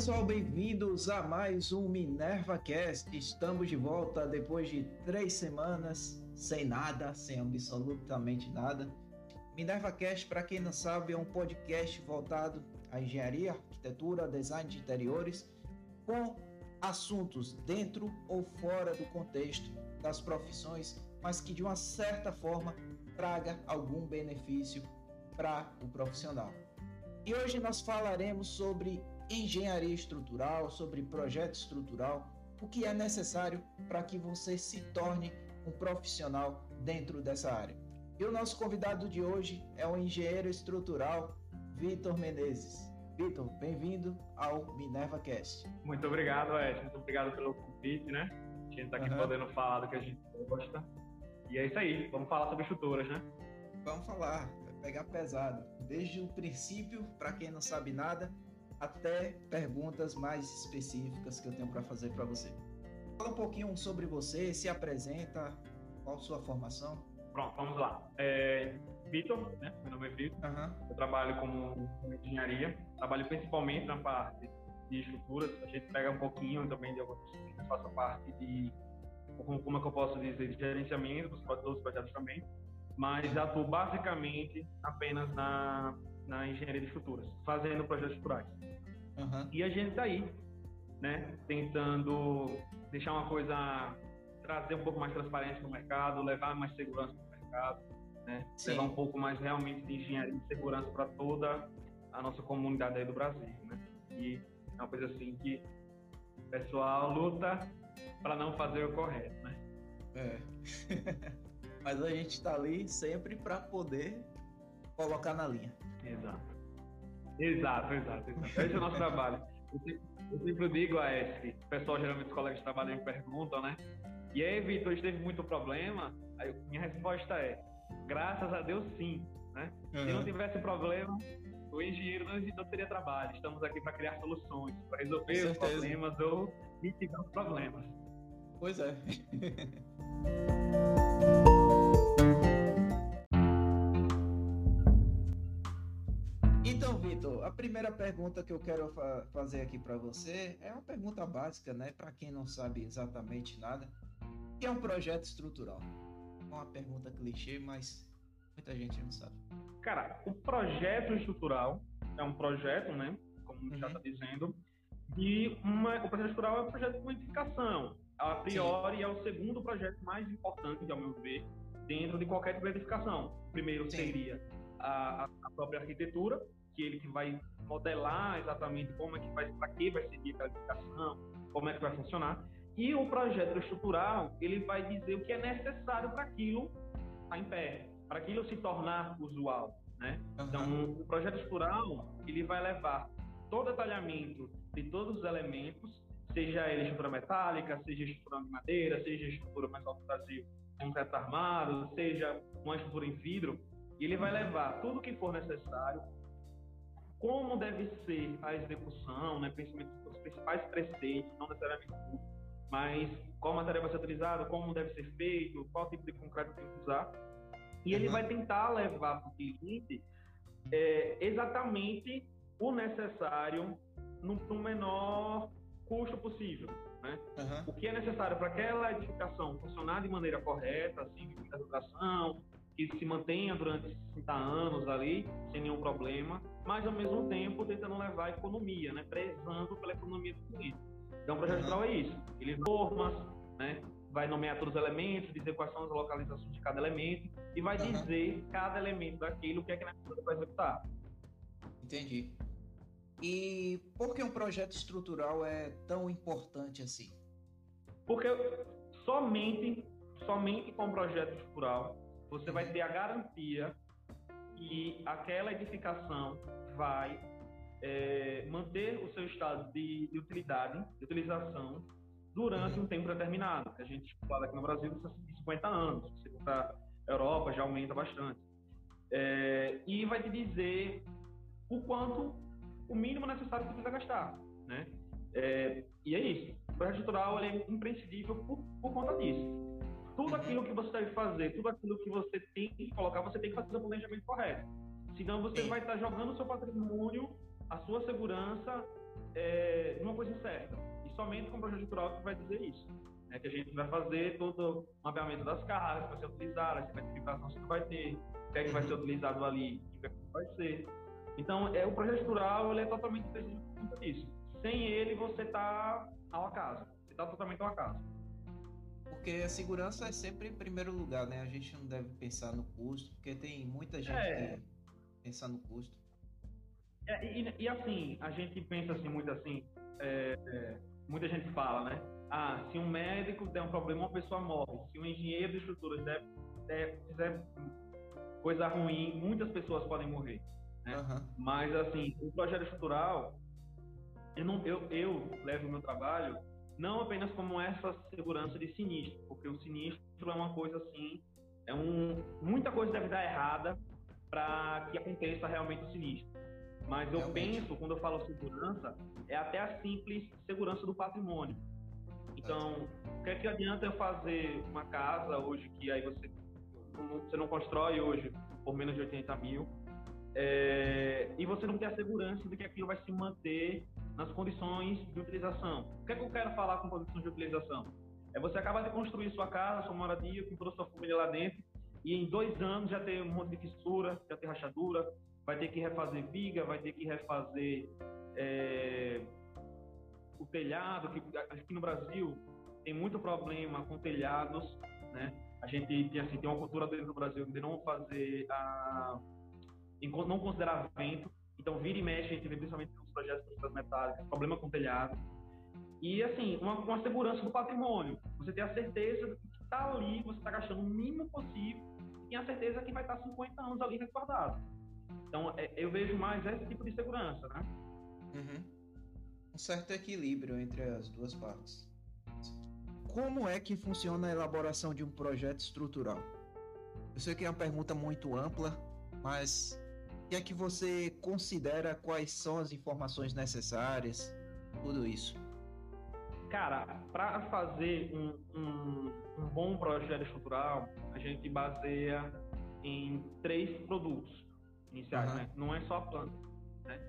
pessoal, bem-vindos a mais um Minerva Cast. Estamos de volta depois de três semanas sem nada, sem absolutamente nada. Minerva Cast, para quem não sabe, é um podcast voltado à engenharia, arquitetura, design de interiores, com assuntos dentro ou fora do contexto das profissões, mas que de uma certa forma traga algum benefício para o profissional. E hoje nós falaremos sobre engenharia estrutural, sobre projeto estrutural, o que é necessário para que você se torne um profissional dentro dessa área. E o nosso convidado de hoje é o engenheiro estrutural Vitor Menezes. Vitor, bem-vindo ao Minerva Cast. Muito obrigado, Ed. Muito obrigado pelo convite, né? A gente está aqui uhum. podendo falar do que a gente gosta. E é isso aí, vamos falar sobre estruturas, né? Vamos falar, vai pegar pesado. Desde o princípio, para quem não sabe nada, até perguntas mais específicas que eu tenho para fazer para você. Fala um pouquinho sobre você, se apresenta, qual sua formação? Pronto, vamos lá. É, Vitor, né? Meu nome é Vitor. Uhum. Eu trabalho como, como engenharia. Trabalho principalmente na parte de estruturas. A gente pega um pouquinho também de algumas disciplinas. Faço parte de, como é que eu posso dizer, de gerenciamento dos, dos projetos também. Mas atuo basicamente apenas na, na engenharia de estruturas, fazendo projetos estruturais. Uhum. E a gente está aí, né, tentando deixar uma coisa, trazer um pouco mais transparência no mercado, levar mais segurança para o mercado, né, levar um pouco mais realmente de engenharia e segurança para toda a nossa comunidade aí do Brasil, né. E é uma coisa assim que o pessoal luta para não fazer o correto, né. É. Mas a gente está ali sempre para poder colocar na linha. Exato. Exato, exato, exato. Esse é o nosso trabalho. Eu sempre digo a ESC, o pessoal, geralmente os colegas de trabalho me perguntam, né? E aí, Vitor, teve muito problema? Aí minha resposta é, graças a Deus sim, né? Uhum. Se não tivesse problema, o engenheiro não, não teria trabalho. Estamos aqui para criar soluções, para resolver os problemas ou mitigar os problemas. Pois é. Vitor, a primeira pergunta que eu quero fa fazer aqui para você é uma pergunta básica, né? Para quem não sabe exatamente nada, o que é um projeto estrutural? É uma pergunta clichê, mas muita gente não sabe. Cara, o projeto estrutural é um projeto, né? Como uhum. já está dizendo, e uma, o projeto estrutural é um projeto de edificação. A priori, Sim. é o segundo projeto mais importante, ao meu ver, dentro de qualquer tipo de edificação. O primeiro Sim. seria a, a própria arquitetura, que ele que vai modelar exatamente como é que vai, para que vai seguir aquela edificação, como é que vai funcionar. E o projeto estrutural, ele vai dizer o que é necessário para aquilo estar tá em pé, para aquilo se tornar usual, né? Então, o projeto estrutural, ele vai levar todo o detalhamento de todos os elementos, seja ele estrutura metálica, seja estrutura de madeira, seja estrutura mais alto Brasil, concreto armado, seja uma estrutura em vidro, e ele vai levar tudo o que for necessário como deve ser a execução, né, principalmente os principais preceitos, não necessariamente tudo, mas qual matéria vai ser utilizada, como deve ser feito, qual tipo de concreto tem que usar. E ele uhum. vai tentar levar para o cliente é, exatamente o necessário no, no menor custo possível. Né? Uhum. O que é necessário para aquela edificação funcionar de maneira correta, assim, de duração, que se mantenha durante 60 anos ali, sem nenhum problema, mas ao mesmo tempo tentando levar a economia, né? prezando pela economia do cliente. Então, o projeto geral é isso. Ele normas, né? vai nomear todos os elementos, dizer quais são as localizações de cada elemento e vai uhum. dizer cada elemento daquilo que é que na vai executar. Entendi. E por que um projeto estrutural é tão importante assim? Porque somente, somente com um projeto estrutural você vai ter a garantia que aquela edificação vai é, manter o seu estado de, de, utilidade, de utilização, durante um tempo determinado, que a gente fala aqui no Brasil de 50 anos, se para a Europa já aumenta bastante. É, e vai te dizer o quanto, o mínimo necessário que você precisa gastar, né? É, e é isso. O projeto estrutural é imprescindível por, por conta disso tudo aquilo que você deve fazer, tudo aquilo que você tem que colocar, você tem que fazer o planejamento correto. Senão você vai estar jogando o seu patrimônio, a sua segurança é, uma coisa certa. E somente com o projeto estrutural que vai dizer isso. Né? Que a gente vai fazer todo o mapeamento das cargas que vai ser utilizado, a certificação que vai ter, o que é que vai ser utilizado ali, o que, é vai ser. Então, é, o projeto estrutural ele é totalmente conta disso. Sem ele, você está ao acaso. Você está totalmente ao acaso. Porque a segurança é sempre em primeiro lugar, né? A gente não deve pensar no custo, porque tem muita gente é. que pensa no custo. É, e, e, assim, a gente pensa assim, muito assim, é, é, muita gente fala, né? Ah, se um médico der um problema, uma pessoa morre. Se um engenheiro de estruturas der, der, fizer coisa ruim, muitas pessoas podem morrer. Né? Uhum. Mas, assim, o projeto estrutural, eu, não, eu, eu levo o meu trabalho não apenas como essa segurança de sinistro, porque o sinistro é uma coisa assim, é um, muita coisa deve dar errada para que aconteça realmente o sinistro. Mas eu realmente. penso, quando eu falo segurança, é até a simples segurança do patrimônio. Então, o que, é que adianta eu fazer uma casa hoje que aí você, você não constrói hoje por menos de 80 mil é, e você não tem a segurança de que aquilo vai se manter nas condições de utilização. O que é que eu quero falar com condições de utilização? É você acaba de construir sua casa, sua moradia, com toda sua família lá dentro, e em dois anos já tem um monte de fissura, já tem rachadura, vai ter que refazer viga, vai ter que refazer é, o telhado, que aqui no Brasil tem muito problema com telhados, né? A gente tem, assim, tem uma cultura dentro do Brasil de não fazer a não considerar vento, então vira e mexe, a gente vê principalmente nos projetos de estruturas problema com telhado. E assim, uma, uma segurança do patrimônio. Você tem a certeza de que está ali, você está gastando o mínimo possível, e tem a certeza que vai estar 50 anos ali resguardado. Então, é, eu vejo mais esse tipo de segurança, né? Uhum. Um certo equilíbrio entre as duas partes. Como é que funciona a elaboração de um projeto estrutural? Eu sei que é uma pergunta muito ampla, mas que é que você considera quais são as informações necessárias, tudo isso? Cara, para fazer um, um, um, bom projeto estrutural, a gente baseia em três produtos iniciais, uhum. né? Não é só a planta. Né?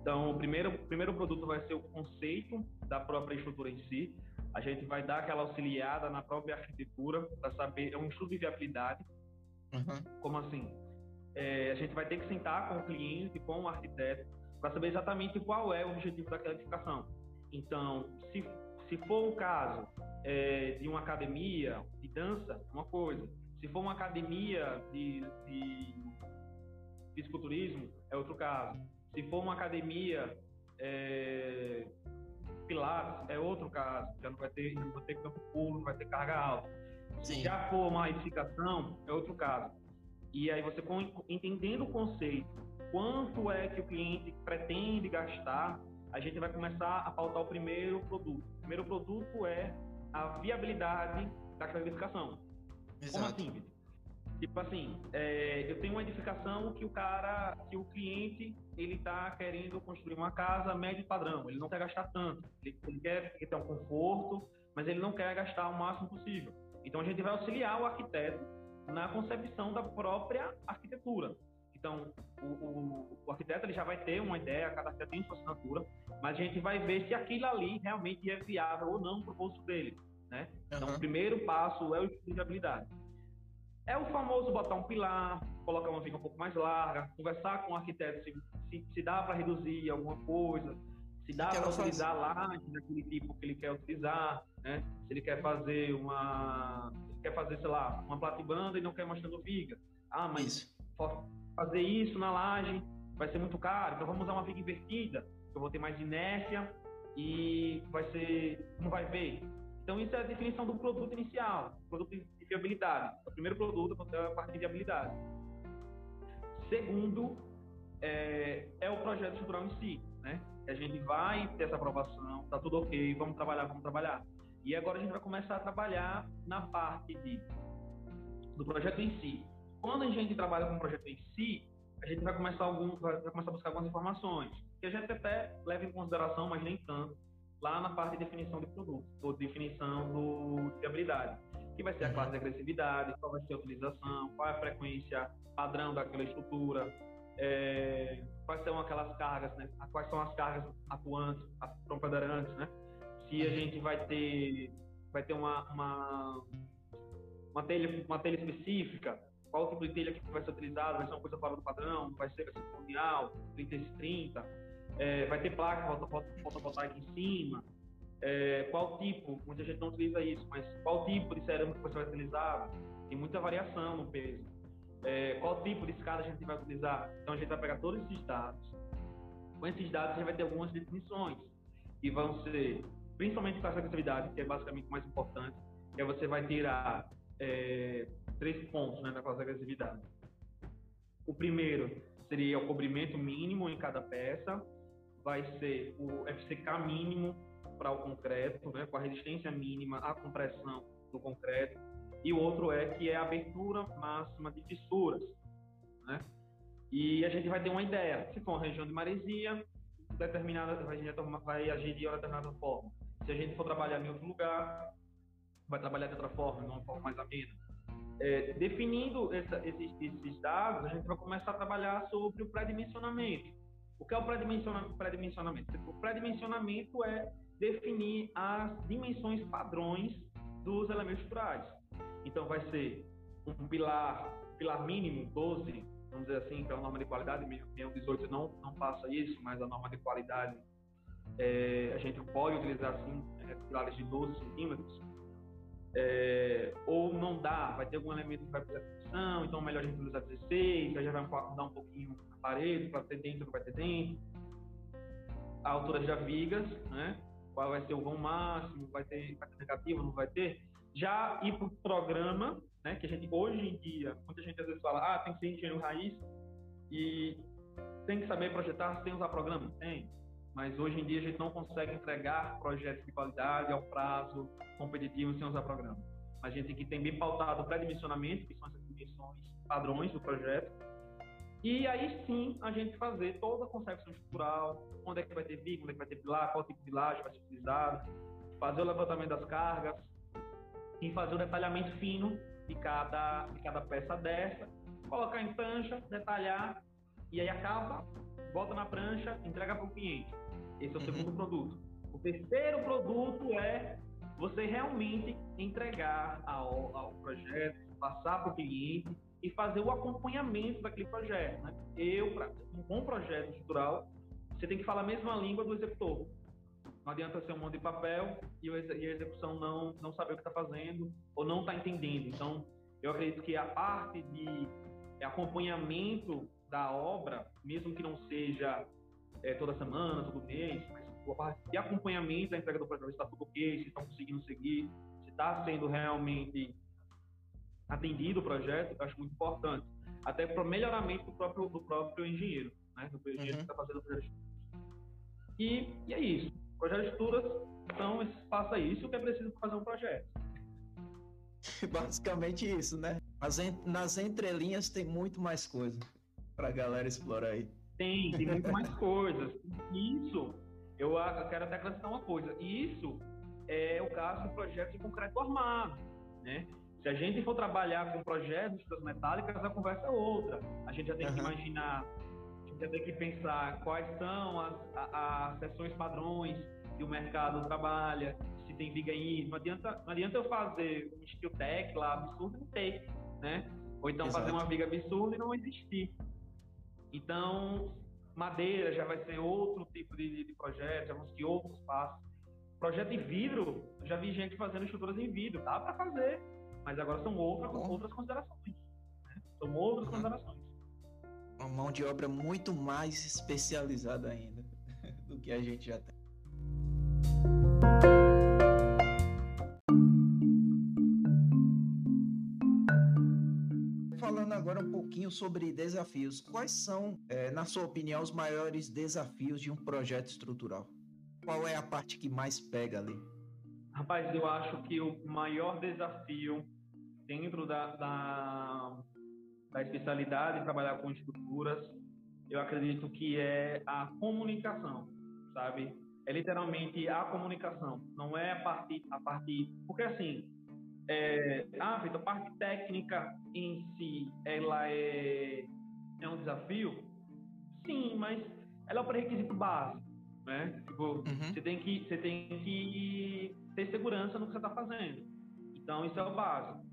Então, o primeiro, o primeiro produto vai ser o conceito da própria estrutura em si. A gente vai dar aquela auxiliada na própria arquitetura para saber, é um estudo de viabilidade. Uhum. Como assim? É, a gente vai ter que sentar com o cliente, com o arquiteto, para saber exatamente qual é o objetivo daquela edificação. Então, se, se for um caso é, de uma academia de dança, é uma coisa. Se for uma academia de, de fisiculturismo, é outro caso. Se for uma academia é, pilates, é outro caso. Já não vai ter, não vai ter campo puro, não vai ter carga alta. Sim. Se já for uma edificação, é outro caso. E aí você entendendo o conceito, quanto é que o cliente pretende gastar, a gente vai começar a pautar o primeiro produto. O primeiro produto é a viabilidade daquela edificação. Exato. Como assim? Tipo assim, é, eu tenho uma edificação que o cara, que o cliente, ele está querendo construir uma casa médio padrão. Ele não quer gastar tanto. Ele, ele quer ter um conforto, mas ele não quer gastar o máximo possível. Então a gente vai auxiliar o arquiteto na concepção da própria arquitetura. Então, o, o, o, arquiteto ele já vai ter uma ideia, cada arquiteto tem sua assinatura, mas a gente vai ver se aquilo ali realmente é viável ou não para o bolso dele. Né? Uhum. Então, o primeiro passo é o estudo de habilidade. É o famoso botar um pilar, colocar uma viga um pouco mais larga, conversar com o arquiteto se, se, se dá para reduzir alguma coisa, se dá para utilizar lá daquele tipo que ele quer utilizar, né? Se ele quer fazer uma, quer fazer, sei lá, uma platibanda e não quer mostrando viga. Ah, mas isso. fazer isso na laje vai ser muito caro, então vamos usar uma viga invertida, que eu vou ter mais inércia e vai ser, não vai ver. Então isso é a definição do produto inicial, produto de viabilidade. O primeiro produto é a parte de viabilidade. Segundo é, é o projeto estrutural em si, né? A gente vai ter essa aprovação, tá tudo ok, vamos trabalhar, vamos trabalhar. E agora a gente vai começar a trabalhar na parte de, do projeto em si. Quando a gente trabalha com o projeto em si, a gente vai começar, algum, vai começar a buscar algumas informações, que a gente até leva em consideração, mas nem tanto, lá na parte de definição de produto, ou definição do, de habilidade, que vai ser a uhum. classe de agressividade, qual vai ser a utilização, qual é a frequência padrão daquela estrutura, é, quais são aquelas cargas, né? Quais são as cargas atuantes, preponderantes, né? Se a gente vai ter, vai ter uma, uma, uma telha, uma telha específica, qual tipo de telha que vai ser utilizada, vai ser uma coisa fora do padrão, vai ser, 30 30, é, vai ter placa fotovoltaica em cima, é, qual tipo, muita gente não utiliza isso, mas qual tipo de cerâmica você vai utilizar, tem muita variação no peso. É, qual tipo de escada a gente vai utilizar? Então a gente vai pegar todos esses dados. Com esses dados a gente vai ter algumas definições, que vão ser, principalmente para a agressividade, que é basicamente o mais importante, que é você vai tirar é, três pontos né, na classe agressividade. O primeiro seria o cobrimento mínimo em cada peça, vai ser o FCK mínimo para o concreto, né, com a resistência mínima à compressão do concreto, e o outro é que é a abertura máxima de fissuras, né? E a gente vai ter uma ideia, se for uma região de maresia, determinada, vai agir de uma determinada forma. Se a gente for trabalhar em outro lugar, vai trabalhar de outra forma, de uma forma mais amena. É, definindo essa, esses, esses, dados, a gente vai começar a trabalhar sobre o pré-dimensionamento. O que é o pré-dimensionamento? O pré-dimensionamento é definir as dimensões padrões dos elementos estruturais. Então, vai ser um pilar, pilar mínimo 12, vamos dizer assim, que é a norma de qualidade, o 18 não, não passa isso, mas a norma de qualidade, é, a gente pode utilizar, sim, é, pilares de 12 centímetros, é, ou não dá, vai ter algum elemento que vai precisar de função, então melhor a gente utilizar 16, aí já vai dar um pouquinho na parede, para ter dentro, vai ter dentro. A altura das vigas, né? qual vai ser o vão máximo, vai ter, vai ter negativo, não vai ter. Já ir para o programa, né, que a gente hoje em dia, muita gente às vezes fala, ah, tem que ser engenheiro raiz e tem que saber projetar sem usar programa. Tem. Mas hoje em dia a gente não consegue entregar projetos de qualidade ao prazo competitivo sem usar programa. A gente tem que ter bem pautado o pré-dimensionamento, que são essas dimensões padrões do projeto, e aí sim a gente fazer toda a concepção estrutural, onde é que vai ter viga, onde é que vai ter pilar, qual tipo de laje vai ser utilizado, fazer o levantamento das cargas e fazer o detalhamento fino de cada, de cada peça dessa, colocar em prancha, detalhar e aí acaba, bota na prancha, entrega para o cliente. Esse é o uhum. segundo produto. O terceiro produto é você realmente entregar ao, ao projeto, passar para o cliente e fazer o acompanhamento daquele projeto. Né? Eu, pra, um bom projeto estrutural, você tem que falar a mesma língua do executor. Não adianta ser um monte de papel e, a execução não, não saber o que está fazendo ou não está entendendo. Então, eu acredito que a parte de acompanhamento da obra, mesmo que não seja é, toda semana, todo mês, mas a parte de acompanhamento da entrega do projeto, se está tudo ok, se estão conseguindo seguir, se está sendo realmente atendido o projeto, eu acho muito importante. Até para o melhoramento do próprio, do próprio engenheiro, né? do engenheiro uhum. que está fazendo o projeto de e, e é isso. Projetos de estruturas são espaço aí. Isso que é preciso para fazer um projeto. Basicamente isso, né? Nas entrelinhas tem muito mais coisa para a galera explorar aí. Tem, tem muito mais coisas. Isso, eu quero até acrescentar uma coisa. Isso é o caso do projeto de concreto armado, né? Se a gente for trabalhar com projetos de metálicas, a conversa é outra. A gente já tem uhum. que imaginar, a gente já tem que pensar quais são as, as seções padrões que o mercado trabalha, se tem viga aí. Não adianta, não adianta eu fazer um skill tech lá absurdo e não ter, né? Ou então Exato. fazer uma viga absurda e não existir. Então, madeira já vai ser outro tipo de, de projeto, já vamos ter outros passos. Projeto em vidro, já vi gente fazendo estruturas em vidro, dá para fazer mas agora são outra, outras considerações. Né? São outras uhum. considerações. Uma mão de obra muito mais especializada ainda do que a gente já tem. Pouquinho sobre desafios. Quais são, é, na sua opinião, os maiores desafios de um projeto estrutural? Qual é a parte que mais pega ali? Rapaz, eu acho que o maior desafio dentro da, da, da especialidade, trabalhar com estruturas, eu acredito que é a comunicação, sabe? É literalmente a comunicação, não é a parte, a parte porque assim, é, ah, Vitor, a parte técnica em si, ela é, é um desafio, Sim, mas ela é o pré-requisito básico, né? Tipo, uhum. você tem que você tem que ter segurança no que você está fazendo. Então isso é o básico.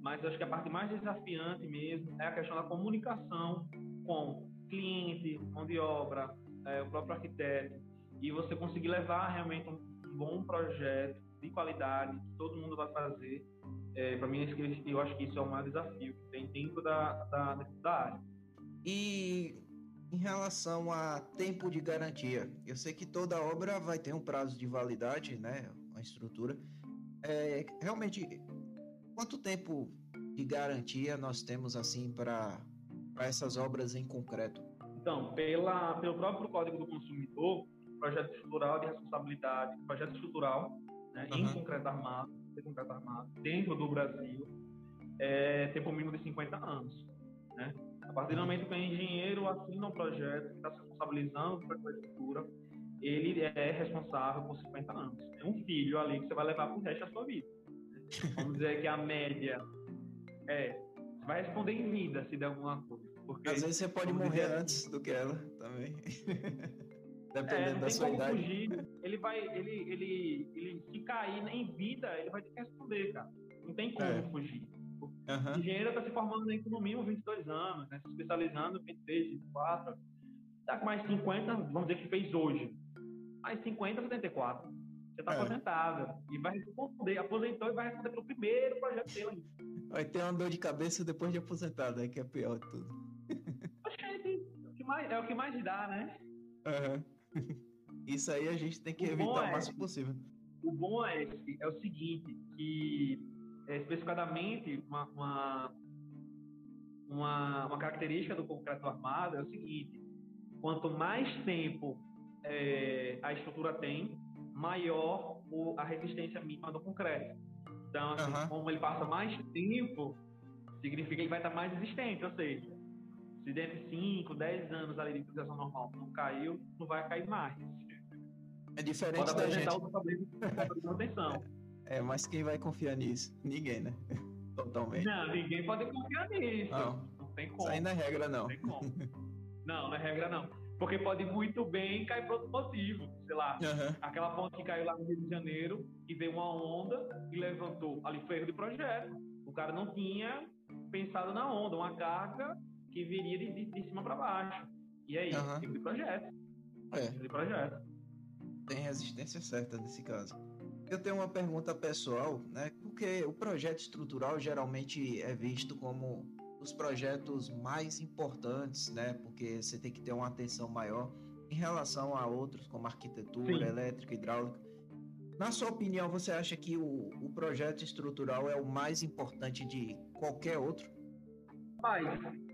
Mas acho que a parte mais desafiante mesmo é a questão da comunicação com cliente, mão de obra, é, o próprio arquiteto, e você conseguir levar realmente um, um bom projeto de qualidade que todo mundo vai fazer. É, Para mim, eu acho que isso é maior desafio que tem dentro da, da, da área. E em relação a tempo de garantia, eu sei que toda obra vai ter um prazo de validade, né? Uma estrutura. É, realmente, quanto tempo de garantia nós temos assim para essas obras em concreto? Então, pela, pelo próprio Código do Consumidor, projeto estrutural de responsabilidade, projeto estrutural né, uhum. em concreto armado, em concreto armado, dentro do Brasil, é tempo mínimo de 50 anos. Né? A partir do momento que o engenheiro assina um projeto que está se responsabilizando pela estrutura, ele é responsável por 50 anos. É um filho ali que você vai levar para o resto da sua vida. Vamos dizer que a média é. Você vai responder em vida se der alguma coisa. Porque, Às vezes você pode morrer dizer, antes do que ela também. Dependendo é, da sua idade. Fugir. Ele vai. Ele, ele, ele, se cair em vida, ele vai ter que responder, cara. Não tem como é. fugir. Uhum. O engenheiro está se formando em no mínimo 22 anos, né? se especializando em 23, 24. Está com mais 50, vamos dizer que fez hoje. Mais 50, 74. Você está é. aposentado. E vai responder, aposentou e vai responder pelo primeiro projeto dele. Vai ter uma dor de cabeça depois de aposentado, aí que é pior de tudo. Oxente, é, é o que mais dá, né? Uhum. Isso aí a gente tem que o evitar o máximo é, possível. O bom é, é o seguinte, que é, especificadamente uma, uma, uma, uma, característica do concreto armado é o seguinte, quanto mais tempo é, a estrutura tem, maior o, a resistência mínima do concreto. Então, assim, uhum. como ele passa mais tempo, significa que ele vai estar mais resistente, ou seja, se dentro de 5, 10 anos ali de utilização normal não caiu, não vai cair mais. É diferente Pode da gente. outra atenção. É, mas quem vai confiar nisso? Ninguém, né? Totalmente. Não, ninguém pode confiar nisso. Não, não tem como. Isso aí não é regra, não. Não tem como. não, não é regra, não. Porque pode muito bem cair por outro motivo. Sei lá, uhum. aquela ponte que caiu lá no Rio de Janeiro e veio uma onda e levantou ali foi erro de projeto. O cara não tinha pensado na onda, uma carga que viria de, de, cima para baixo. E aí, uhum. tipo de projeto. É. Tipo de projeto. Tem resistência certa nesse caso. Eu tenho uma pergunta pessoal, né? Porque o projeto estrutural geralmente é visto como os projetos mais importantes, né? Porque você tem que ter uma atenção maior em relação a outros, como arquitetura, Sim. elétrica, hidráulica. Na sua opinião, você acha que o, o projeto estrutural é o mais importante de qualquer outro? Pai,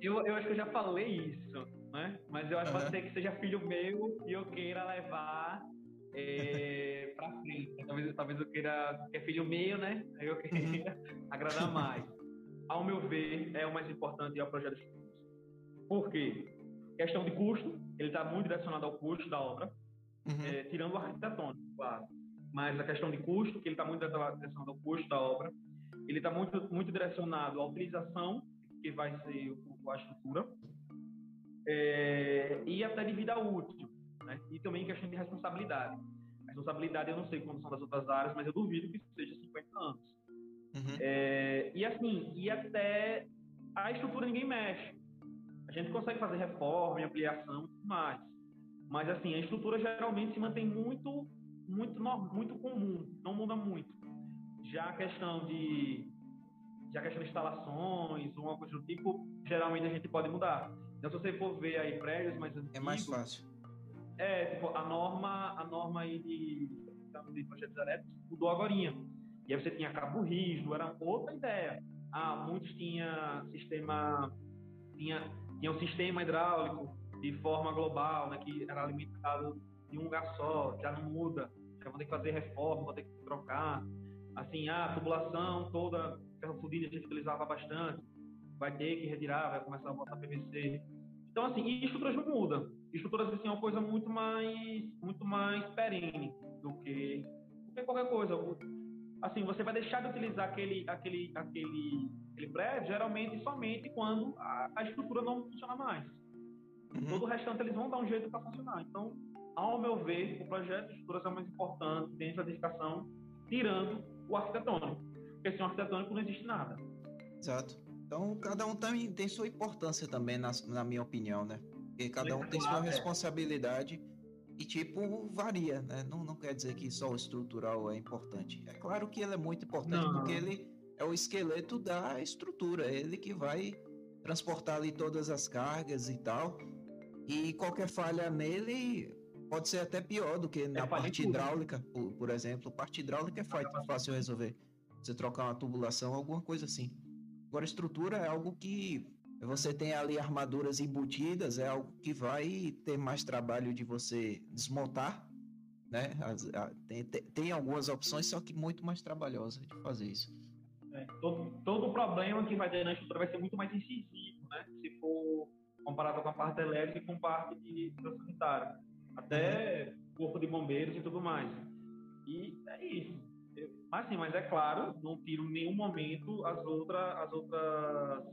eu, eu acho que eu já falei isso, né? Mas eu acho uhum. que que seja filho meu e eu queira levar é, para frente. Talvez, talvez eu queira, que é filho meu, né? Aí eu queria uhum. agradar mais. Ao meu ver, é o mais importante é o projeto de estudos. Por quê? Questão de custo, ele está muito direcionado ao custo da obra, uhum. é, tirando o arquitetônico, claro. Mas a questão de custo, que ele está muito direcionado ao custo da obra, ele está muito, muito direcionado à utilização, que vai ser a estrutura, é, e até de vida útil né? E também questão de responsabilidade. A responsabilidade eu não sei como são das outras áreas, mas eu duvido que seja 50 anos. Uhum. É, e assim, e até a estrutura ninguém mexe. A gente consegue fazer reforma, ampliação, tudo mais. Mas assim, a estrutura geralmente se mantém muito, muito, muito comum, não muda muito. Já a questão de, já a questão de instalações, uma coisa do tipo, geralmente a gente pode mudar. Então, se você for ver aí prédios mais antigos, é mais fácil é, tipo, a norma, a norma aí de, de projetos elétricos mudou agora. E aí você tinha cabo rígido, era outra ideia. Ah, muitos tinham sistema, tinha, tinha um sistema hidráulico de forma global, né, que era alimentado em um lugar só, já não muda, já vão ter que fazer reforma, vão ter que trocar. Assim, ah, a tubulação toda ferrofudida a gente utilizava bastante, vai ter que retirar, vai começar a botar PVC. Então, assim, estruturas não mudam. Estruturas, assim, é uma coisa muito mais, muito mais perene do que, do que qualquer coisa. Assim, você vai deixar de utilizar aquele, aquele, aquele, aquele prédio, geralmente, somente quando a, a estrutura não funciona mais. Uhum. Todo o restante eles vão dar um jeito para funcionar. Então, ao meu ver, o projeto de estruturas é mais importante dentro da edificação, tirando o arquitetônico. Porque sem o arquitetônico não existe nada. Exato. Então, cada um tem, tem sua importância também, na, na minha opinião, né? Porque cada um tem sua é. responsabilidade e, tipo, varia, né? Não, não quer dizer que só o estrutural é importante. É claro que ele é muito importante não. porque ele é o esqueleto da estrutura, é ele que vai transportar ali todas as cargas e tal. E qualquer falha nele pode ser até pior do que é na parte hidráulica, por, por, exemplo. Parte hidráulica é fácil resolver. Você trocar uma tubulação, alguma coisa assim. Agora, estrutura é algo que você tem ali armaduras embutidas, é algo que vai ter mais trabalho de você desmontar, né? As, a, tem, tem, algumas opções, só que muito mais trabalhosa de fazer isso. É, todo, todo o problema que vai ter na estrutura vai ser muito mais incisivo, né? Se for comparado com a parte elétrica e com a parte de sanitária. Até uhum. corpo de bombeiros e tudo mais. E é isso. Mas sim, mas é claro, não tiro em nenhum momento as outras, as outras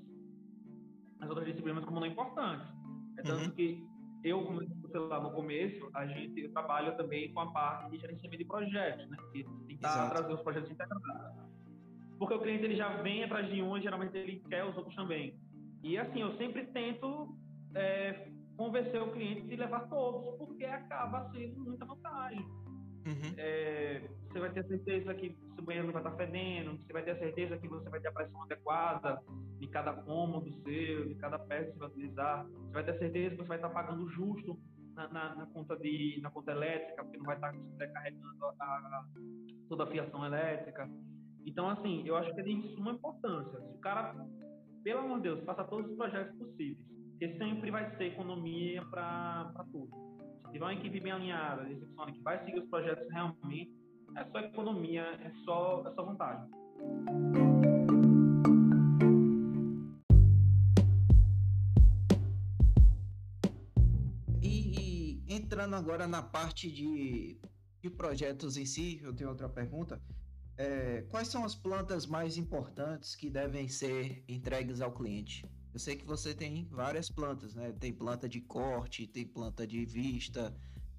as outras disciplinas como não importantes. É tanto uhum. que eu, como sei lá, no começo, a gente trabalha também com a parte de gerenciamento de projetos, né? Que tentar trazer os projetos integrados. Porque o cliente ele já vem atrás de um e geralmente ele quer os outros também. E assim, eu sempre tento é, convencer o cliente de levar todos, porque acaba sendo muita vantagem. Uhum. É, você vai ter certeza que seu banheiro não vai estar fedendo, você vai ter certeza que você vai ter a pressão adequada de cada cômodo seu, de cada peça que você vai utilizar. Você vai ter certeza que você vai estar pagando justo na, na, na conta, de, na conta elétrica, porque não vai estar carregando a, a, toda a fiação elétrica. Então, assim, eu acho que é de suma importância. Se o cara, pelo amor de Deus, faça todos os projetos possíveis, porque sempre vai ser economia para tudo tiver uma equipe bem alinhada, de execução, que vai seguir os projetos realmente, é só economia, é só, é só vantagem. E, e, entrando agora na parte de, de projetos em si, eu tenho outra pergunta. É, quais são as plantas mais importantes que devem ser entregues ao cliente? Eu sei que você tem várias plantas, né? Tem planta de corte, tem planta de vista,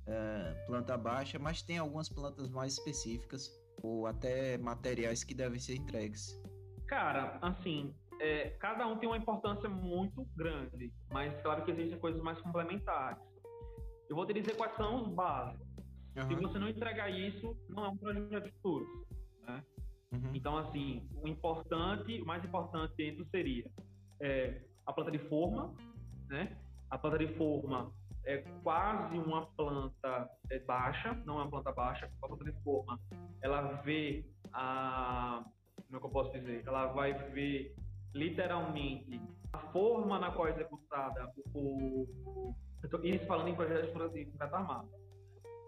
uh, planta baixa, mas tem algumas plantas mais específicas ou até materiais que devem ser entregues. Cara, assim, é, cada um tem uma importância muito grande, mas claro que existem coisas mais complementares. Eu vou te dizer quais são os básicos. Uhum. Se você não entregar isso, não é um projeto de futuros, né? Uhum. Então, assim, o importante, o mais importante dentro seria é, a planta de forma, né? A planta de forma é quase uma planta é, baixa, não é uma planta baixa, a planta de forma, ela vê a, como é que eu posso dizer? Ela vai ver literalmente a forma na qual é executada o, o isso falando em projetos concreto armado.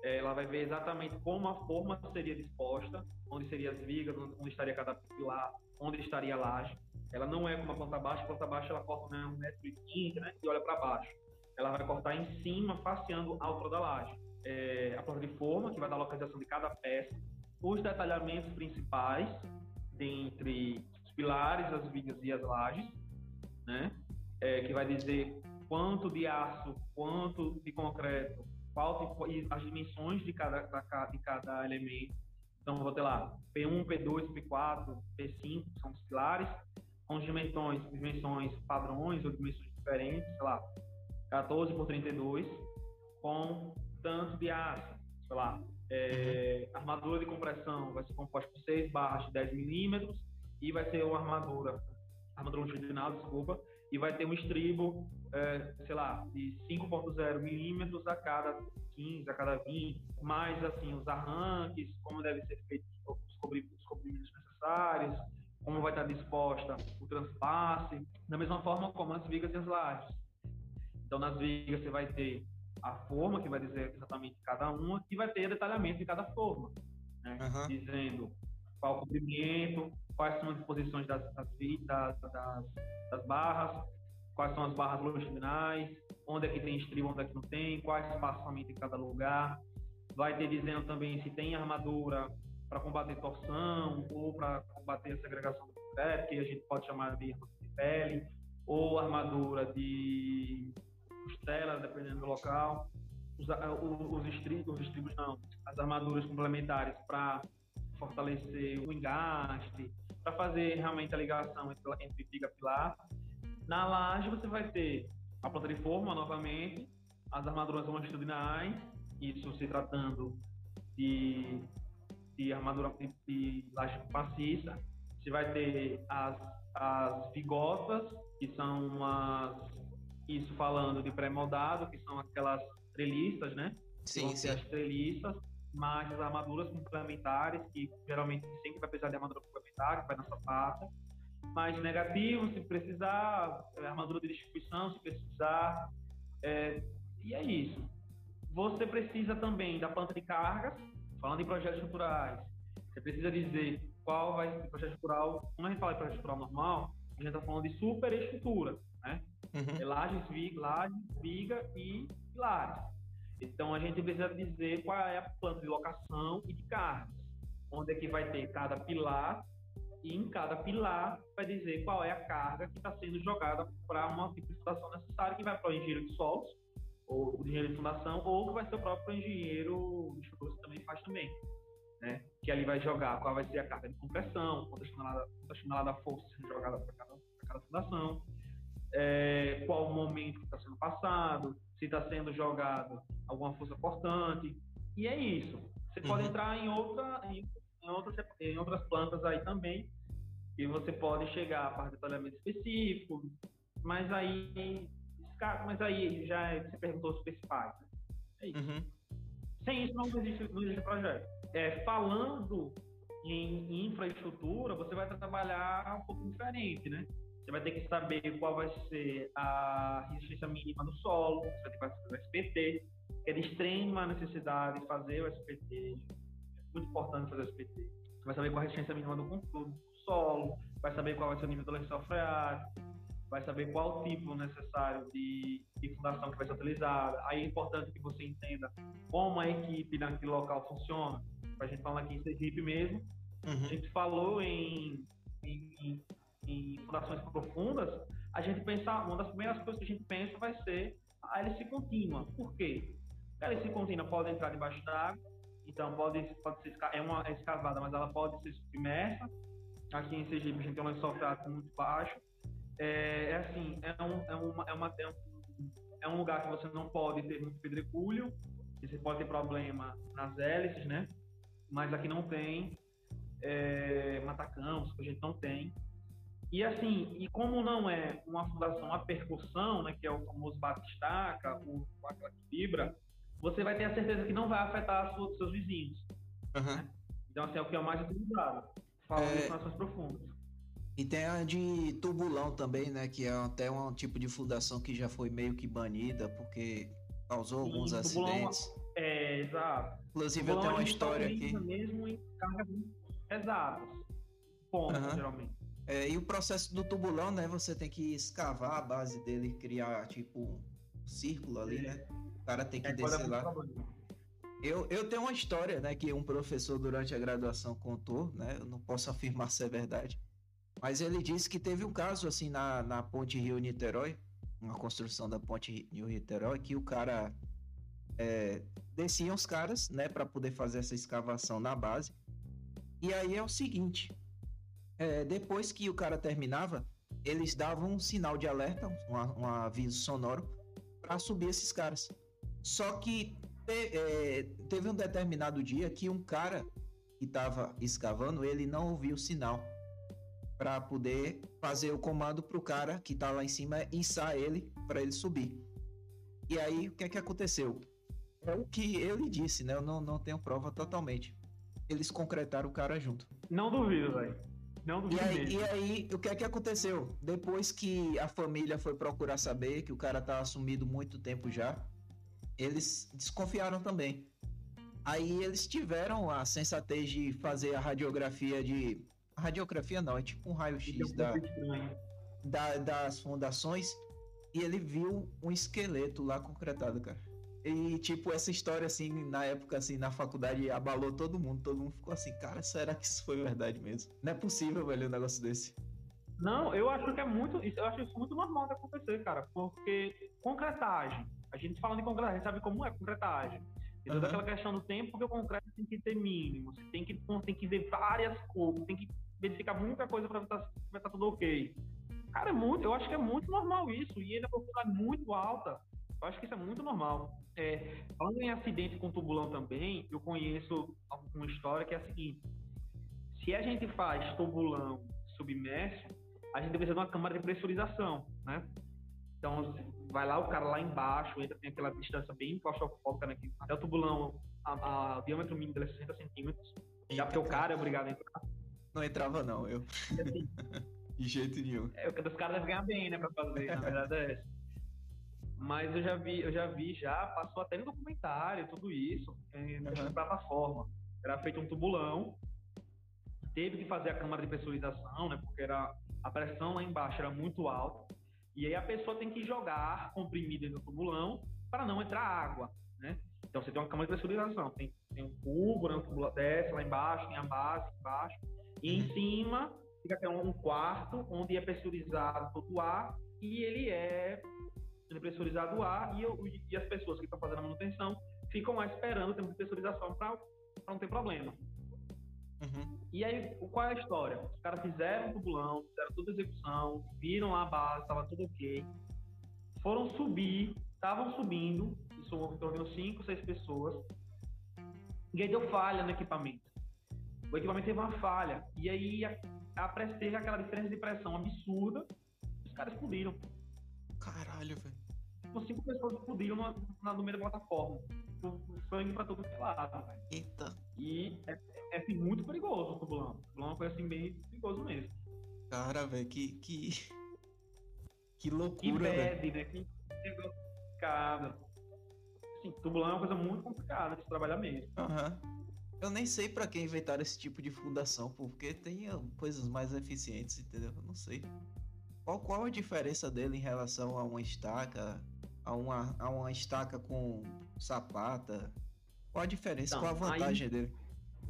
É, ela vai ver exatamente como a forma seria disposta, onde seriam as vigas, onde estaria cada pilar, onde estaria a laje. Ela não é como a planta baixa, a planta baixa ela corta né, um metro e quinze, né, e olha para baixo. Ela vai cortar em cima, faceando a altura da laje. É, a planta de forma, que vai dar a localização de cada peça, os detalhamentos principais dentre os pilares, as vigas e as lajes, né, é, que vai dizer quanto de aço, quanto de concreto, qual e as dimensões de cada, de cada elemento. Então, vou ter lá P1, P2, P4, P5, são os pilares, com dimensões, dimensões padrões ou dimensões diferentes, sei lá, 14 por 32, com tanto de aço, sei lá, é, armadura de compressão vai ser composta por 6 barras de 10 milímetros e vai ser uma armadura, armadura longitudinal, desculpa, e vai ter um estribo, é, sei lá, de 5.0 milímetros a cada 15, a cada 20, mais assim, os arranques, como deve ser feito os cobrimentos necessários, como vai estar disposta o transpasse, da mesma forma como as vigas e as lajes. Então, nas vigas você vai ter a forma, que vai dizer exatamente cada uma, e vai ter detalhamento de cada forma, né? uhum. dizendo qual o comprimento, quais são as posições das, das, das, das, barras, quais são as barras longitudinais, onde é que tem estribo, onde é que não tem, qual o espaçamento em cada lugar. Vai ter dizendo também se tem armadura para combater torção ou para combater a segregação do concreto, que a gente pode chamar de armadura de pele, ou armadura de costela, dependendo do local. Os, os, estribos, os estribos não, as armaduras complementares para fortalecer o engaste, para fazer realmente a ligação entre, entre viga pilar. Na laje você vai ter a planta de forma novamente, as armaduras longitudinais, isso se tratando de, de armadura de, laje maciça. Você vai ter as, as vigotas, que são as, isso falando de pré-moldado, que são aquelas treliças, né? Sim, sim. As treliças, mas as armaduras complementares, que geralmente sempre vai precisar de armadura complementar, que vai na sapata. Mas negativo, se precisar, é, armadura de distribuição, se precisar. É, e é isso. Você precisa também da planta de cargas, falando em projetos estruturais. Você precisa dizer qual vai ser o projeto estrutural. Quando a gente fala de projeto estrutural normal, a gente está falando de superestrutura, né? Uhum. É lajes, viga, lajes, viga e pilares. Então a gente precisa dizer qual é a planta de locação e de cargas, onde é que vai ter cada pilar e em cada pilar vai dizer qual é a carga que está sendo jogada para uma fundação necessária que vai para o engenheiro de solos ou o engenheiro de fundação ou que vai ser o próprio engenheiro de que também faz também, né? Que ali vai jogar qual vai ser a carga de compressão, quantas toneladas, quantas toneladas força sendo jogada para cada, cada fundação, é, qual o momento que está sendo passado, se está sendo jogado alguma força cortante. E é isso. Você uhum. pode entrar em, outra, em, em, outras, em outras plantas aí também, e você pode chegar a parte de detalhamento específico, mas aí, mas aí já é, você perguntou especificar. Né? É isso. Uhum. Sem isso não existe, não existe projeto. É, falando em infraestrutura, você vai trabalhar um pouco diferente, né? Você vai ter que saber qual vai ser a resistência mínima do solo, você vai ter que fazer o SPT, é de extrema necessidade fazer o SPT, é muito importante fazer o SPT. Você vai saber qual a resistência mínima do, do solo, vai saber qual vai ser o nível do lençol freático, vai saber qual o tipo necessário de, de, fundação que vai ser utilizada. Aí é importante que você entenda como a equipe naquele local funciona. A gente fala aqui em Sergipe mesmo, uhum. a gente falou em, em em fundações profundas, a gente pensa, uma das primeiras coisas que a gente pensa vai ser a hélice contínua. Por quê? A hélice contínua pode entrar debaixo d'água, então pode, pode ser é uma escavada, mas ela pode ser submersa. Aqui em Sergipe a gente tem um lençol muito baixo. É, é, assim, é um, é, uma, é, uma, é, um, é um lugar que você não pode ter muito pedregulho, você pode ter problema nas hélices, né? Mas aqui não tem. É, matacão, a gente não tem. E assim, e como não é uma fundação a percussão, né, que é o famoso batistaca, o aquela que vibra, você vai ter a certeza que não vai afetar os seus vizinhos. Uhum. Né? Então, assim, é o que é o mais utilizado. Falando é... de fundações profundas. E tem a de tubulão também, né? Que é até um tipo de fundação que já foi meio que banida, porque causou Sim, alguns acidentes. É, exato. Inclusive, eu tenho uma história aqui. Mesmo em cargas pesadas. Pontos, uhum. geralmente. É, e o processo do tubulão, né? Você tem que escavar a base dele e criar, tipo, um círculo ali, é. né? O cara tem que é, descer lá. Eu, eu tenho uma história, né? Que um professor durante a graduação contou, né? Eu não posso afirmar se é verdade. Mas ele disse que teve um caso, assim, na, na ponte Rio-Niterói, uma construção da ponte Rio-Niterói, que o cara... É, desciam os caras, né? para poder fazer essa escavação na base. E aí é o seguinte é, depois que o cara terminava, eles davam um sinal de alerta, um, um aviso sonoro, para subir esses caras. Só que te, é, teve um determinado dia que um cara que estava escavando, ele não ouviu o sinal para poder fazer o comando para o cara que está lá em cima içar ele para ele subir. E aí o que é que aconteceu? É o que ele disse, né? Eu não, não tenho prova totalmente. Eles concretaram o cara junto. Não duvido, velho. Não e aí, e aí, o que é que aconteceu? Depois que a família foi procurar saber que o cara tá sumido muito tempo já, eles desconfiaram também. Aí eles tiveram a sensatez de fazer a radiografia de. Radiografia não, é tipo um raio-x da, da, das fundações. E ele viu um esqueleto lá concretado, cara. E, tipo, essa história, assim, na época, assim, na faculdade, abalou todo mundo. Todo mundo ficou assim, cara, será que isso foi verdade mesmo? Não é possível, velho, um negócio desse. Não, eu acho que é muito. Eu acho isso muito normal de acontecer, cara. Porque concretagem. A gente fala de concretagem, a gente sabe como é concretagem. E toda uhum. aquela questão do tempo que o concreto tem que ter mínimo. Você tem que, tem que ver várias cores, tem que verificar muita coisa para ver se tá, tá tudo ok. Cara, é muito, eu acho que é muito normal isso. E ele é profundidade muito alta. Eu acho que isso é muito normal. É, falando em acidente com tubulão também, eu conheço uma história que é a seguinte: se a gente faz tubulão submerso, a gente precisa de uma câmara de pressurização, né? Então, vai lá o cara lá embaixo, entra, tem aquela distância bem claustrofóbica, né? Até o tubulão, a, a, o diâmetro mínimo dele é 60 centímetros. Já porque o cara é obrigado a entrar. Não entrava, não, eu. Assim, de jeito nenhum. É, o que dos caras devem ganhar bem, né, pra fazer, na verdade é essa. Mas eu já vi, eu já vi, já passou até no documentário, tudo isso, em uhum. plataforma. Era feito um tubulão, teve que fazer a câmara de pressurização, né? Porque era, a pressão lá embaixo era muito alta. E aí a pessoa tem que jogar comprimido no tubulão para não entrar água, né? Então você tem uma câmara de pressurização, tem, tem um cubo, né? O tubo desce lá embaixo, tem a base embaixo. E em cima fica até um quarto onde é pressurizado todo o ar e ele é é pressurizado o ar e, eu, e as pessoas que estão fazendo a manutenção ficam lá esperando o tempo de pressurização para não ter problema. Uhum. E aí, qual é a história? Os caras fizeram o tubulão, fizeram toda a execução, viram lá a base, estava tudo ok. Foram subir, estavam subindo, isso em torno de 5, 6 pessoas. E aí deu falha no equipamento. O equipamento teve uma falha. E aí a, a teve aquela diferença de pressão absurda. Os caras explodiram. Caralho, velho. Tipo, cinco pessoas explodiram no, no meio da plataforma. Sangue pra todo lado, velho. Eita. E é, é assim, muito perigoso o tubulão. O tubulão é assim bem perigoso mesmo. Cara, velho, que, que. Que loucura, que bad, né? Que negócio complicado. Assim, tubulão é uma coisa muito complicada de trabalhar mesmo. Aham. Uhum. Eu nem sei para que inventaram esse tipo de fundação, porque tem coisas mais eficientes, entendeu? Eu não sei. Qual, qual a diferença dele em relação a uma estaca, a uma, a uma estaca com sapata? Qual a diferença? Então, qual a vantagem aí, dele?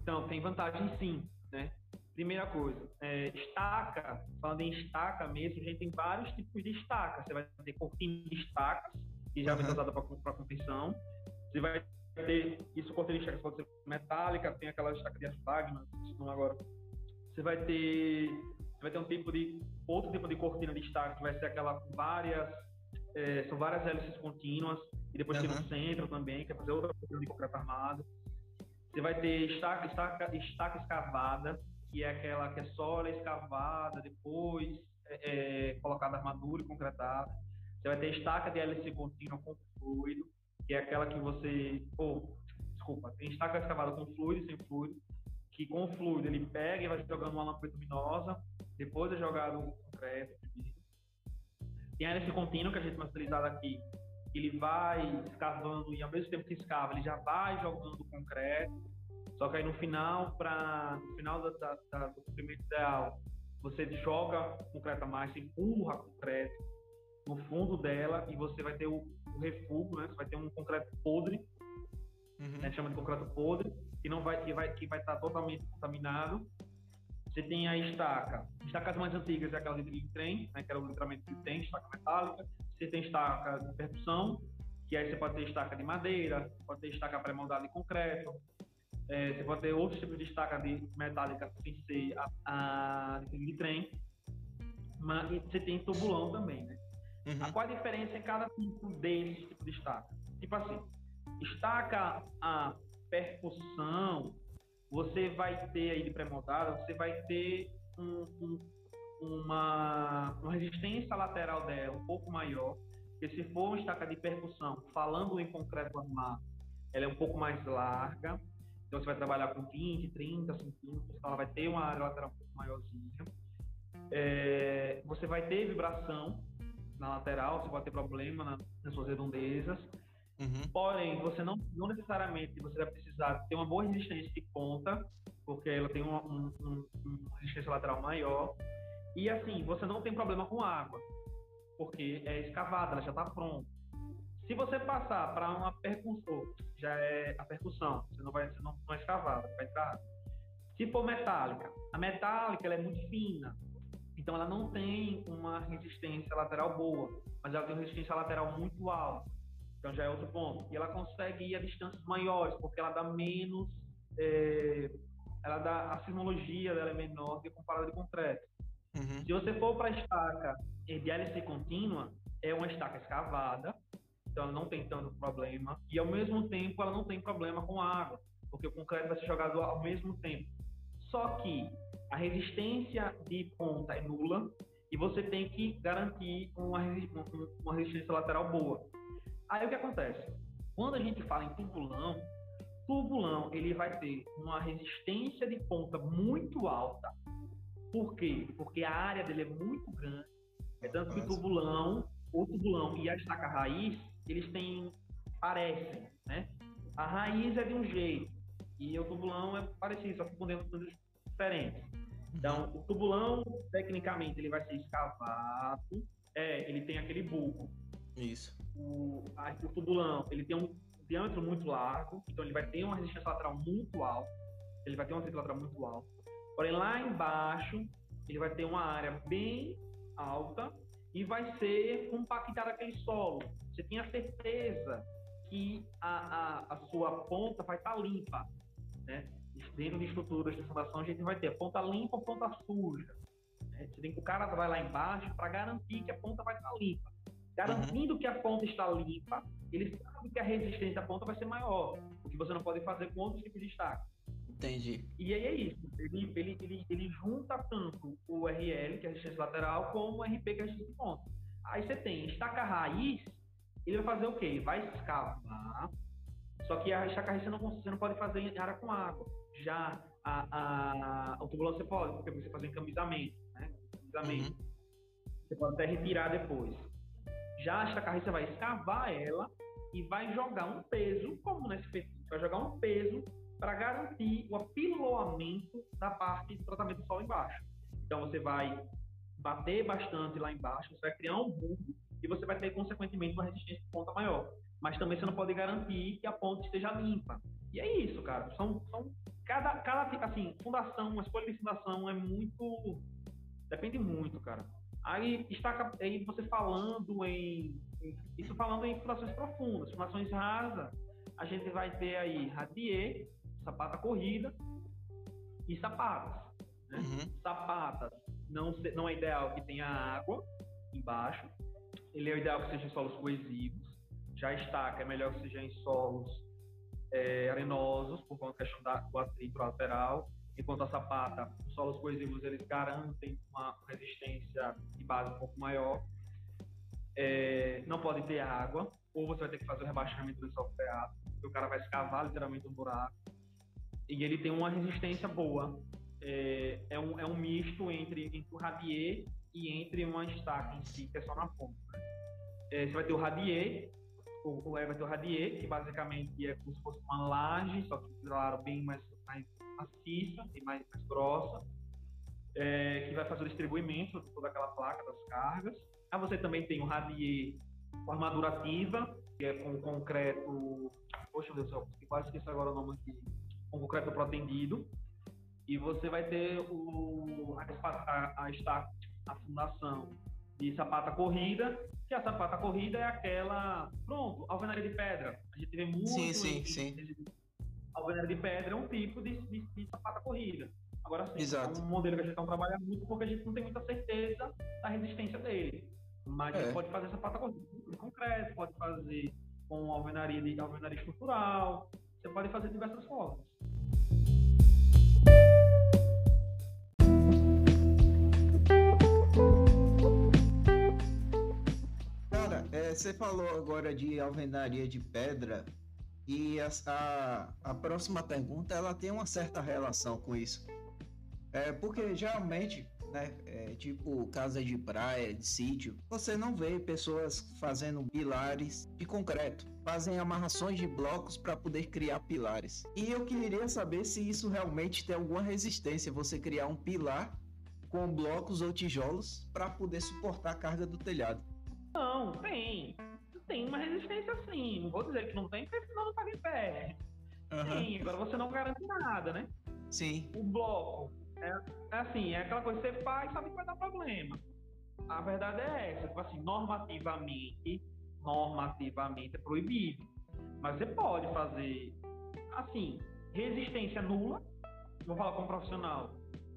Então, tem vantagem sim, né? Primeira coisa, é, estaca, falando em estaca mesmo, a gente tem vários tipos de estaca. Você vai ter cortina de estacas, que já uhum. usada para contenção. Você vai ter, isso cortina de estacas pode ser metálica, tem aquela estaca de astagma, não agora. Você vai ter, você vai ter um tipo de, outro tipo de cortina de estaca, que vai ser aquela com várias, é, são várias hélices contínuas, e depois uhum. tem no centro também, que é fazer outra cortina de concreto armado. Você vai ter estaca, estaca, estaca escavada, que é aquela que é só ela escavada, depois é, é, colocada armadura e concretada. Você vai ter estaca de hélice contínua com fluido, que é aquela que você. Oh, desculpa, tem estaca escavada com fluido e sem fluido, que com fluido ele pega e vai jogando uma lâmpada luminosa, depois é jogado o concreto. Tem a hélice contínua, que a gente tem utilizado aqui, ele vai escavando e ao mesmo tempo que escava, ele já vai jogando concreto. Só que aí no final, para no final da, da, da, do comprimento ideal, você joga concreto a mais, empurra concreto no fundo dela e você vai ter o, o refúgio, né? Você vai ter um concreto podre, uhum. né? chama de concreto podre, que não vai que vai que vai estar totalmente contaminado. Você tem a estaca, estacas mais antigas é aquela de trem, né? que era o letramento de trem, estaca metálica. Você tem estaca de percussão, que aí você pode ter estaca de madeira, pode ter estaca pré-moldada de concreto, é, você pode ter outros tipos de estaca de metálica sem ser a, a de, de trem, mas você tem tubulão também, né? Uhum. Qual a diferença em cada tipo desses tipos de estaca? Tipo assim, estaca a percussão, você vai ter aí de pré-moldada, você vai ter um, um uma, uma resistência lateral dela um pouco maior, porque se for uma estaca de percussão, falando em concreto armado, ela é um pouco mais larga, então você vai trabalhar com 20, 30 centímetros, então ela vai ter uma área lateral um pouco maiorzinha. É, você vai ter vibração na lateral, você pode ter problema na, nas suas redondezas. Uhum. Porém, você não, não necessariamente você vai precisar ter uma boa resistência de ponta, porque ela tem uma, um, um, uma resistência lateral maior. E assim, você não tem problema com água, porque é escavada, ela já está pronta. Se você passar para uma percussão, já é a percussão, você não vai, você não, não é escavada, vai entrar. Se for metálica, a metálica ela é muito fina, Então ela não tem uma resistência lateral boa, mas ela tem uma resistência lateral muito alta. Então já é outro ponto. E ela consegue ir a distâncias maiores, porque ela dá menos. É, ela dá a sismologia dela é menor que comparada de concreto. Uhum. Se você for para a estaca de hélice contínua, é uma estaca escavada, então ela não tem tanto problema. E ao mesmo tempo ela não tem problema com água, porque o concreto vai ser jogado ao mesmo tempo. Só que a resistência de ponta é nula e você tem que garantir uma, uma resistência lateral boa. Aí o que acontece? Quando a gente fala em tubulão, tubulão ele vai ter uma resistência de ponta muito alta. Por quê? Porque a área dele é muito grande. É tanto que o tubulão, o tubulão e a estaca raiz, eles têm parecem, né? A raiz é de um jeito e o tubulão é parecido, só que com dentro diferentes. Então, o tubulão, tecnicamente, ele vai ser escavado. É, ele tem aquele bulbo. Isso. O, a, o tubulão, ele tem um diâmetro muito largo, então ele vai ter uma resistência lateral muito alta. Ele vai ter uma resistência lateral muito alta. Porém, lá embaixo, ele vai ter uma área bem alta e vai ser compactado aquele solo. Você tem a certeza que a, a, a sua ponta vai estar limpa, né? dentro de estruturas de fundação, a gente vai ter ponta limpa ou ponta suja. Né? Você tem que o cara vai lá embaixo para garantir que a ponta vai estar limpa. Garantindo uhum. que a ponta está limpa, ele sabe que a resistência à ponta vai ser maior, o que você não pode fazer com outros tipos de destaque. Entendi. E aí é isso. Ele, ele, ele, ele junta tanto o RL, que é a resistência lateral, como o RP, que é a resistência de ponta. Aí você tem estaca raiz, ele vai fazer o quê? Ele vai escavar, só que a estaca raiz você não, você não pode fazer em área com água. Já a, a, o tubulão você pode, porque você faz um encamisamento, né? Encaminhamento. Uhum. Você pode até retirar depois. Já esta carriça vai escavar ela e vai jogar um peso, como nesse PT, vai jogar um peso para garantir o apiloamento da parte de tratamento do solo embaixo. Então você vai bater bastante lá embaixo, você vai criar um bulbo e você vai ter consequentemente uma resistência de ponta maior. Mas também você não pode garantir que a ponta esteja limpa. E é isso, cara. São, são cada, cada assim, fundação, uma escolha de fundação é muito. Depende muito, cara. Aí está aí você falando em. Isso falando em fundações profundas, fundações rasas, a gente vai ter aí radier, sapata corrida e sapatas. Né? Uhum. Sapatas não, não é ideal que tenha água embaixo. Ele é ideal que seja em solos coesivos. Já estaca é melhor que seja em solos é, arenosos, por conta da questão da, do atrito lateral, enquanto a sapata, os solos coesivos, eles garantem uma resistência de base um pouco maior. É, não pode ter água, ou você vai ter que fazer o rebaixamento do solo freado, porque o cara vai escavar literalmente um buraco. E ele tem uma resistência boa. É, é, um, é um misto entre, entre o radier e entre uma estaca em si, que é só na ponta. É, você vai ter o radier, o, o Everton Radier, que basicamente é como se fosse uma laje, só que, claro, bem mais, mais maciça e mais, mais grossa, é, que vai fazer o distribuimento de toda aquela placa das cargas. Aí você também tem o Radier com armadura ativa, que é com concreto. Poxa, meu Deus céu, quase esqueci agora o nome aqui. Com concreto protendido. E você vai ter o, a, a, a, a fundação de sapata corrida, que a sapata corrida é aquela, pronto, alvenaria de pedra. A gente vê muito. Sim, sim, sim. Alvenaria de pedra é um tipo de, de, de sapata corrida. Agora sim, Exato. é um modelo que a gente está trabalhando muito porque a gente não tem muita certeza da resistência dele. Mas é. a gente é. pode fazer sapata corrida com concreto, pode fazer com alvenaria de alvenaria estrutural, você pode fazer de diversas formas. você falou agora de alvenaria de pedra e a, a, a, próxima pergunta ela tem uma certa relação com isso. É, porque geralmente, né, é, tipo casa de praia, de sítio, você não vê pessoas fazendo pilares de concreto, fazem amarrações de blocos para poder criar pilares. E eu queria saber se isso realmente tem alguma resistência, você criar um pilar com blocos ou tijolos para poder suportar a carga do telhado. Não, tem. Tem uma resistência sim. Não vou dizer que não tem, porque senão não tá em pé. Uhum. Sim, agora você não garante nada, né? Sim. O bloco. É, é assim, é aquela coisa que você faz sabe que vai dar problema. A verdade é essa, tipo assim, normativamente, normativamente é proibido. Mas você pode fazer, assim, resistência nula, vou falar como profissional,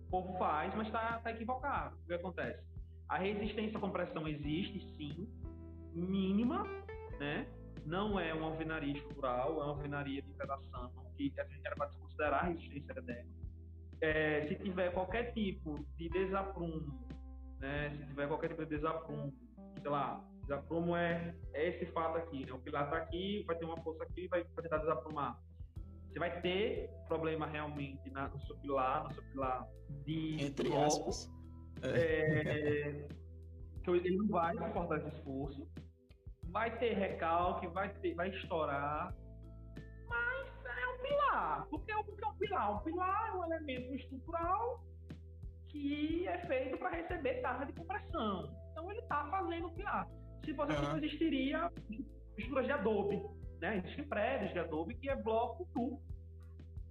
o povo faz, mas está tá equivocado. O que acontece? A resistência à compressão existe, sim, mínima, né? Não é uma alvenaria estrutural, é uma alvenaria de vedação, que a gente era para considerar a resistência dela. É, se tiver qualquer tipo de desaprumo, né? Se tiver qualquer tipo de desaprumo, sei lá, desaprumo é, é esse fato aqui, né? O pilar está aqui, vai ter uma força aqui, vai, vai tentar desaprumar. Você vai ter problema realmente na, no seu pilar, no seu pilar de Entre aspas. É. que ele não vai suportar esse esforço. Vai ter recalque, vai, ter, vai estourar. Pilar. Porque é um, porque é um pilar. Um pilar é um elemento estrutural que é feito para receber carga de compressão. Então ele está fazendo o pilar. Se fosse assim, não existiria estruturas de adobe. Né? Existem prédios de adobe que é bloco duplo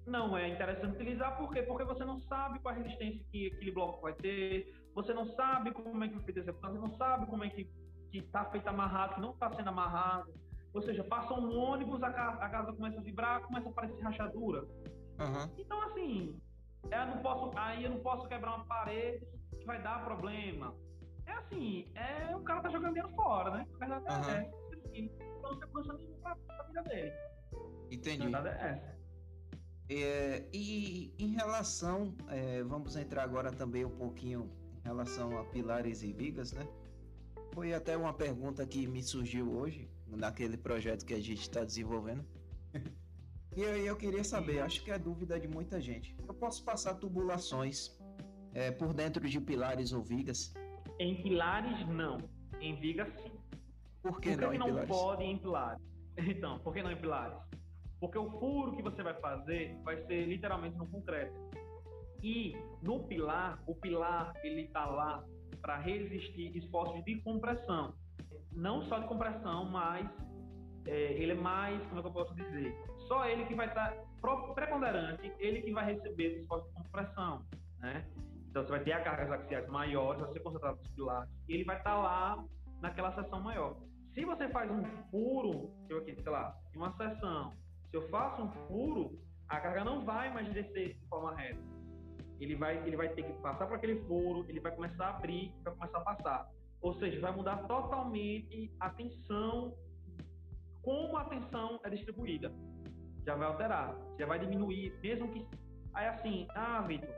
não é interessante utilizar, por quê? Porque você não sabe qual a resistência que aquele bloco vai ter, você não sabe como é que feito executado, você não sabe como é que está feito amarrado, que não está sendo amarrado. Ou seja, passa um ônibus, a casa, a casa começa a vibrar, começa a aparecer rachadura. Uhum. Então, assim, eu não posso, aí eu não posso quebrar uma parede que vai dar problema. É assim, é, o cara tá jogando dinheiro fora, né? A verdade uhum. é essa. Então, não tem segurança nenhuma pra, pra vida dele. Entendi. A verdade é essa. É, e em relação, é, vamos entrar agora também um pouquinho em relação a pilares e vigas, né? Foi até uma pergunta que me surgiu hoje, naquele projeto que a gente está desenvolvendo. e aí eu queria saber, acho que é dúvida de muita gente. Eu posso passar tubulações é, por dentro de pilares ou vigas? Em pilares, não. Em vigas, sim. Por que, por que não, não pilares? pode em pilares? Então, por que não em pilares? Porque o furo que você vai fazer vai ser literalmente no concreto. E no pilar, o pilar ele está lá para resistir esforços de compressão. Não só de compressão, mas é, ele é mais, como é que eu posso dizer? Só ele que vai estar preponderante, ele que vai receber esse esforço de compressão, né? Então você vai ter a cargas axiais maiores, vai ser concentrado nos pilares, e ele vai estar lá naquela seção maior. Se você faz um furo, eu aqui, sei lá, em uma seção, se eu faço um furo, a carga não vai mais descer de forma reta. Ele vai, ele vai ter que passar por aquele furo, ele vai começar a abrir, vai começar a passar. Ou seja, vai mudar totalmente a tensão, como a tensão é distribuída. Já vai alterar, já vai diminuir, mesmo que. Aí assim, ah, Vitor,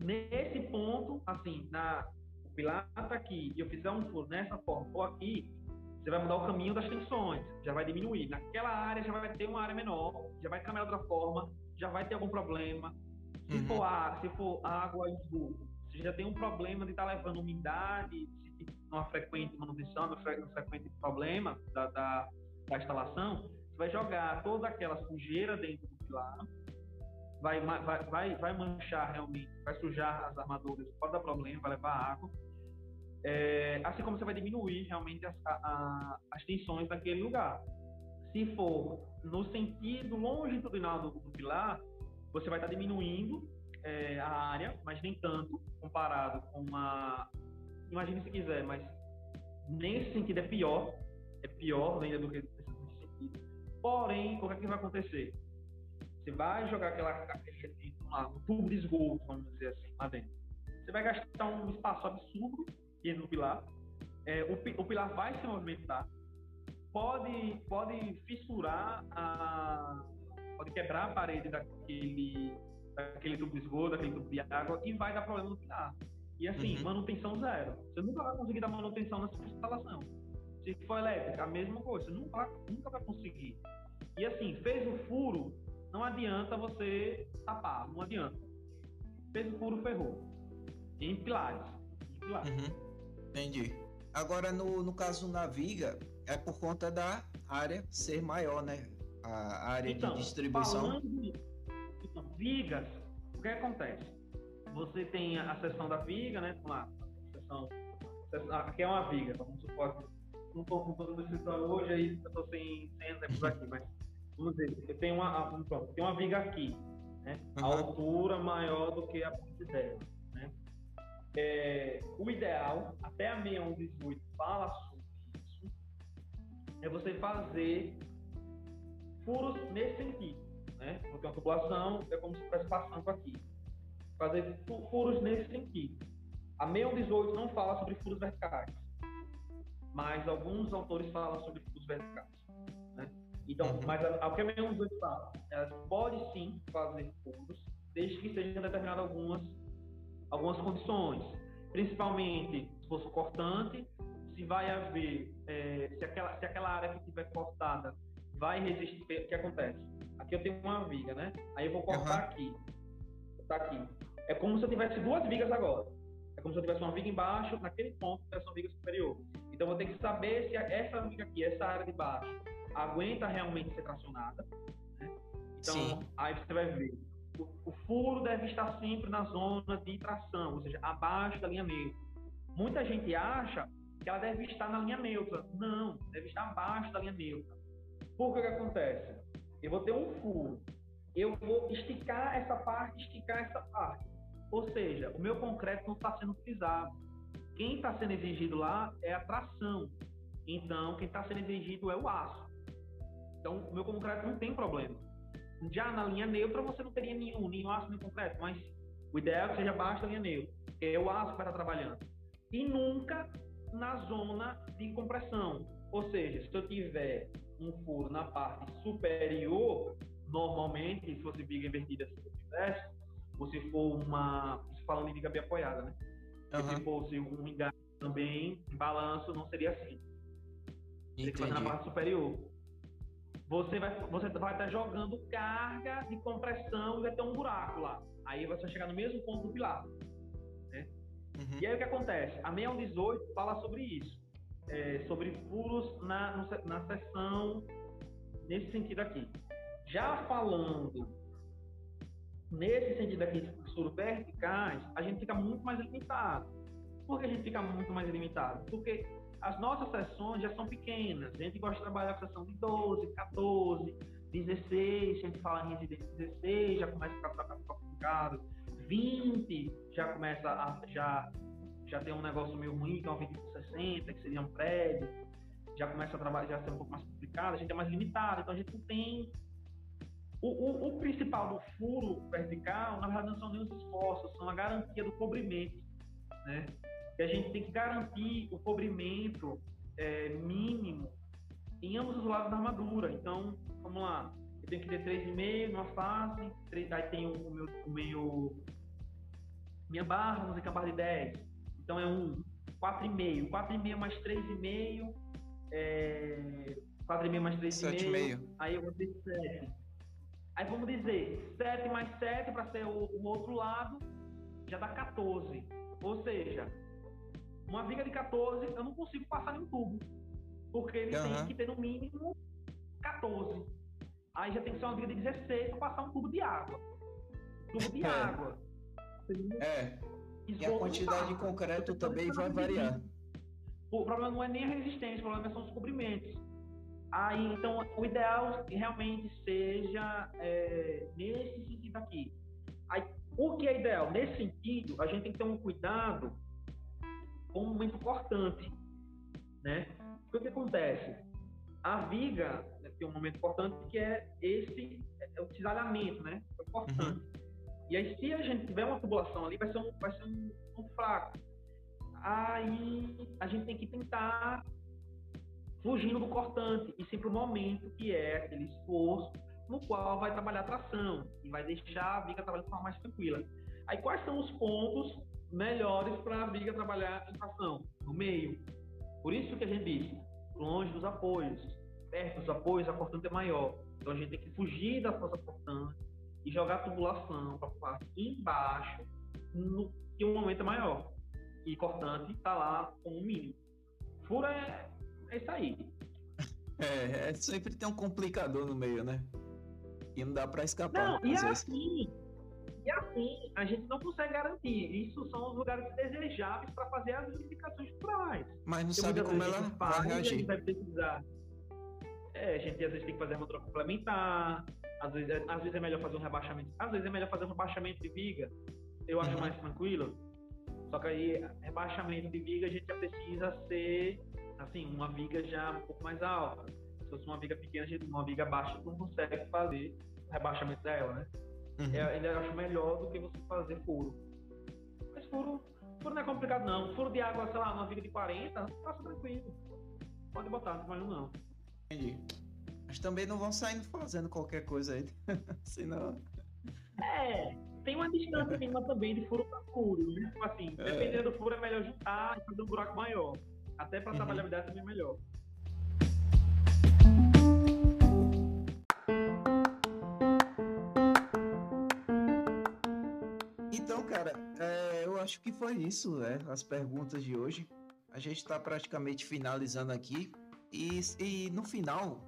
nesse ponto, assim, na, o pilar está aqui e eu fizer um furo nessa forma ou aqui, você vai mudar o caminho das tensões, já vai diminuir. Naquela área já vai ter uma área menor, já vai caminhar de outra forma, já vai ter algum problema. Se uhum. for ar, se for água e esgoto, você já tem um problema de estar tá levando umidade, uma frequente manutenção, uma frequente problema da, da, da instalação, você vai jogar toda aquela sujeira dentro do pilar, vai, vai, vai, vai manchar realmente, vai sujar as armaduras, pode dar problema, vai levar água é, assim como você vai diminuir realmente as, a, as tensões daquele lugar. Se for no sentido longitudinal do, do pilar, você vai estar diminuindo é, a área, mas nem tanto comparado com uma. Imagine se quiser, mas nesse sentido é pior, é pior ainda do que nesse sentido. Porém, o que, é que vai acontecer? Você vai jogar aquela, aquele, um tubo de esgoto, vamos dizer assim, lá dentro. Você vai gastar um espaço absurdo no pilar. É, o, o, pilar vai se movimentar, pode, pode fissurar, a, pode quebrar a parede daquele, daquele tubo de esgoto, daquele tubo de água e vai dar problema no pilar. E assim, uhum. manutenção zero. Você nunca vai conseguir dar manutenção nessa instalação. Se for elétrica, a mesma coisa. Você nunca vai, nunca vai conseguir. E assim, fez o furo, não adianta você tapar, não adianta. Fez o furo, ferrou. Em pilares. Em pilares. Uhum. Entendi. Agora, no, no caso na Viga, é por conta da área ser maior, né? A área então, de distribuição. Falando então, vigas, o que acontece? Você tem a seção da viga, né? Lá, a seção, aqui é uma viga, vamos supor. Não estou com todo o hoje, aí eu estou sem, sem exemplos aqui, mas vamos dizer, eu tenho uma, pronto, tem uma viga aqui. Né? Uhum. A altura maior do que a parte dela. Né? É, o ideal, até a 6118 fala sobre isso, é você fazer furos nesse sentido. Né? Porque uma tubulação é como se estivesse passando aqui. Fazer furos nesse sentido. A 6118 não fala sobre furos verticais, mas alguns autores falam sobre furos verticais. Né? Então, uhum. mas a, a que a 6118 fala, ela pode sim fazer furos, desde que sejam determinadas algumas, algumas condições. Principalmente se fosse cortante, se vai haver, é, se, aquela, se aquela área que estiver cortada vai resistir. O que acontece? Aqui eu tenho uma viga, né? Aí eu vou cortar uhum. aqui. Tá aqui. É como se eu tivesse duas vigas agora. É como se eu tivesse uma viga embaixo, naquele ponto tivesse uma viga superior. Então eu ter que saber se essa viga aqui, essa área de baixo, aguenta realmente ser tracionada. Né? Então, Sim. aí você vai ver. O, o, furo deve estar sempre na zona de tração, ou seja, abaixo da linha neutra. Muita gente acha que ela deve estar na linha neutra. Não, deve estar abaixo da linha neutra. Por que que acontece? Eu vou ter um furo. Eu vou esticar essa parte, esticar essa parte. Ou seja, o meu concreto não está sendo utilizado. Quem está sendo exigido lá é a tração. Então, quem está sendo exigido é o aço. Então, o meu concreto não tem problema. Já na linha neutra, você não teria nenhum, nenhum aço nem concreto, mas o ideal é que seja abaixo da linha neutra, é o aço vai estar trabalhando. E nunca na zona de compressão. Ou seja, se eu tiver um furo na parte superior, normalmente, se fosse viga invertida, se tivesse, ou se for uma. Falando em viga bem apoiada, né? Uhum. Se fosse um engaste também, em balanço, não seria assim. Tem que fazer na parte superior. Você vai, você vai estar jogando carga de compressão e vai ter um buraco lá. Aí você vai chegar no mesmo ponto do pilar. Né? Uhum. E aí o que acontece? A 6118 fala sobre isso é, sobre furos na, na seção nesse sentido aqui. Já falando nesse sentido aqui de furos verticais, a gente fica muito mais limitado. Por que a gente fica muito mais limitado? Porque as nossas sessões já são pequenas. A gente gosta de trabalhar com sessão de 12, 14, 16. Se a gente fala em residência 16, já começa a ficar complicado. 20 já começa a já já tem um negócio meio ruim, que é uma 20 por 60, que seria um prédio, já começa a trabalhar, já ser um pouco mais complicado, a gente é mais limitado, então a gente não tem. O, o, o principal do furo vertical, na verdade, não são nem os esforços, são a garantia do cobrimento, né? E a gente tem que garantir o cobrimento é, mínimo em ambos os lados da armadura. Então, vamos lá, eu tenho que ter 3,5 numa face, 3, aí tem o meu, o meu minha barra, vamos dizer que é a barra de 10 então é um 4,5. 4,5 mais 3,5. É... 4,5 mais 3,5. Aí eu vou ter 7. Aí vamos dizer, 7 mais 7 para ser o, o, outro lado, já dá 14. Ou seja, uma viga de 14 eu não consigo passar em um tubo. Porque ele uhum. tem que ter no mínimo 14. Aí já tem que ser uma viga de 16 para passar um tubo de água. Tubo de é. água. É. E a quantidade de concreto também vai variar. O problema não é nem a resistência, o problema são os cobrimentos. Aí, então, o ideal realmente seja é, nesse sentido aqui. Aí, o que é ideal? Nesse sentido, a gente tem que ter um cuidado com o momento cortante, né? O que acontece? A viga né, tem um momento importante que é esse, é o cisalhamento, né? É o cortante. Uhum. E aí, se a gente tiver uma tubulação ali, vai ser um, vai ser um, um fraco. Aí a gente tem que tentar fugindo do cortante e sempre o momento que é aquele esforço no qual vai trabalhar a tração e vai deixar a viga trabalhar de forma mais tranquila. Aí quais são os pontos melhores para a viga trabalhar em tração? No meio. Por isso que a gente diz, longe dos apoios, perto dos apoios a cortante é maior. Então a gente tem que fugir da força cortante e jogar a tubulação para a parte embaixo, no, que o momento é maior. E cortante está lá como mínimo. Fura é, é isso aí. É, é, sempre tem um complicador no meio, né? E não dá para escapar. Não, e assim, e assim, a gente não consegue garantir. Isso são os lugares desejáveis para fazer as verificações estruturais. Mas não sabe como ela vai reagir. A gente vai precisar. É, a gente às vezes tem que fazer uma troca complementar, Às vezes, é, às vezes é melhor fazer um rebaixamento. Às vezes é melhor fazer um rebaixamento de viga. Eu acho uhum. mais tranquilo. Só que aí, rebaixamento de viga, a gente já precisa ser, assim, uma viga já um pouco mais alta. Se fosse uma viga pequena, uma viga baixa, não consegue fazer o rebaixamento dela, né? Uhum. É, ainda acho melhor do que você fazer furo. Mas furo, furo não é complicado, não. Furo de água, sei lá, uma viga de 40, passa tranquilo. Pode botar, não tem não. Entendi. Mas também não vão saindo fazendo qualquer coisa aí. Senão. É, tem uma distância mínima também de furo para furo. Né? Tipo assim, é. dependendo do furo, é melhor juntar e fazer um buraco maior. Até para uhum. trabalhabilidade também é melhor. Então, cara, é, eu acho que foi isso, né? As perguntas de hoje. A gente está praticamente finalizando aqui. E, e no final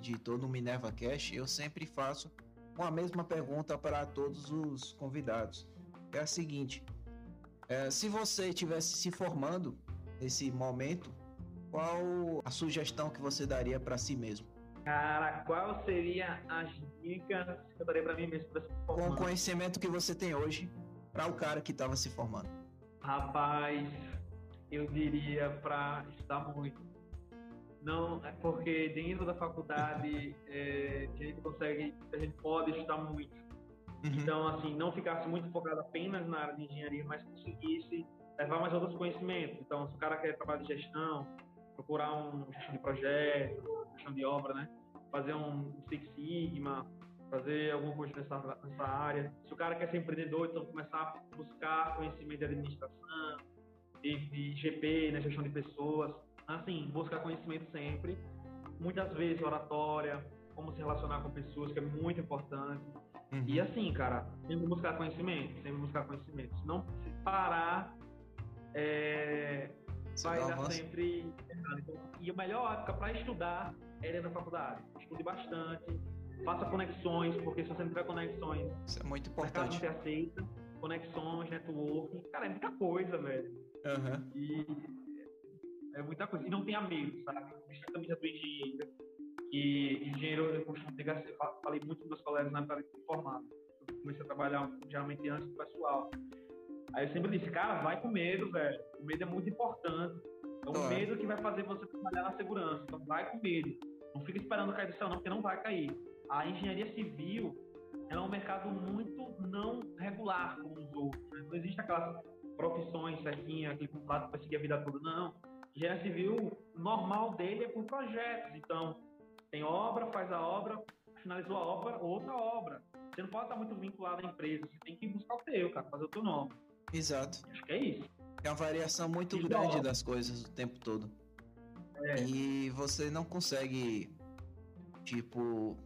de todo o Minerva Cash, eu sempre faço uma mesma pergunta para todos os convidados. É a seguinte: é, se você estivesse se formando nesse momento, qual a sugestão que você daria para si mesmo? Cara, qual seria as dicas que eu daria para mim mesmo? Com o conhecimento que você tem hoje para o cara que estava se formando. Rapaz, eu diria para estudar muito não, é porque dentro da faculdade é, a gente consegue, a gente pode estudar muito. Uhum. Então, assim, não ficasse muito focado apenas na área de engenharia, mas conseguisse levar mais outros conhecimentos. Então, se o cara quer trabalhar de gestão, procurar um gestão de projeto, gestão de obra, né? Fazer um Six Sigma, fazer alguma coisa nessa, nessa área. Se o cara quer ser empreendedor, então começar a buscar conhecimento de administração, de, de GP, né? Gestão de pessoas assim, buscar conhecimento sempre. Muitas vezes oratória, como se relacionar com pessoas, que é muito importante. Uhum. E assim, cara, sempre buscar conhecimento, sempre buscar conhecimento. Se não parar, é, vai dar avanço. sempre e a melhor época para estudar é da faculdade. Estude bastante, faça conexões, porque se você não tiver conexões, isso é muito importante. Você aceita conexões, networking, cara, é muita coisa, velho. Uhum. E é muita coisa. E não tenha medo, sabe? Vestir a camisa do engenheiro. Que engenheiro, eu costumo pegar, eu falei muito com meus colegas na época de formado. Eu comecei a trabalhar geralmente antes do pessoal. Aí eu sempre disse, cara, vai com medo, velho. O medo é muito importante. É o medo que vai fazer você trabalhar na segurança. Então vai com medo. Não fica esperando cair do céu, não, porque não vai cair. A engenharia civil é um mercado muito não regular como os outros. Né? Não existe aquelas profissões certinhas, aquele contrato para seguir a vida toda, não engenharia civil, normal dele é por projetos. Então, tem obra, faz a obra, finalizou a obra, outra obra. Você não pode estar muito vinculado à empresa, você tem que buscar o teu, cara, fazer o teu nome. Exato. Acho que é isso. É uma variação muito e grande das coisas o tempo todo. É. E você não consegue, tipo,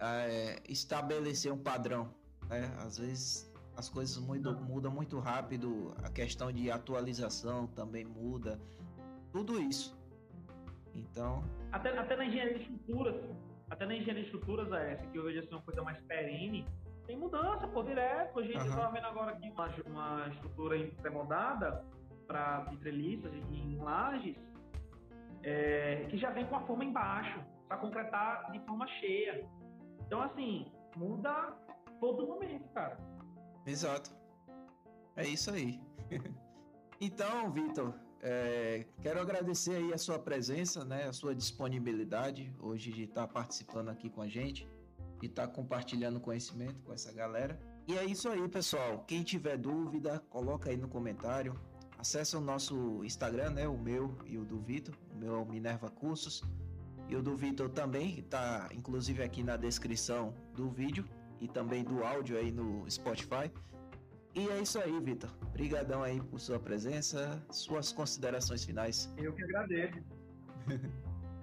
é, estabelecer um padrão. Né? Às vezes as coisas mudam, mudam muito rápido, a questão de atualização também muda tudo isso. Então. Até, até na engenharia de estruturas, até na engenharia de estruturas, essa que eu vejo assim, uma coisa mais perene, tem mudança, pô, direto. A gente uhum. tá vendo agora aqui uma, uma estrutura pré-moldada para vitreliças em lajes, é, que já vem com a forma embaixo, para concretar de forma cheia. Então, assim, muda todo momento, cara. Exato. É isso aí. então, Vitor, é, quero agradecer aí a sua presença, né, a sua disponibilidade hoje de estar participando aqui com a gente e estar compartilhando conhecimento com essa galera. E é isso aí, pessoal. Quem tiver dúvida, coloca aí no comentário. Acesse o nosso Instagram, né, o meu e o do Vitor. O meu é o Minerva Cursos e o do Vitor também está, inclusive aqui na descrição do vídeo e também do áudio aí no Spotify. E é isso aí, Vitor. Obrigadão aí por sua presença, suas considerações finais. Eu que agradeço.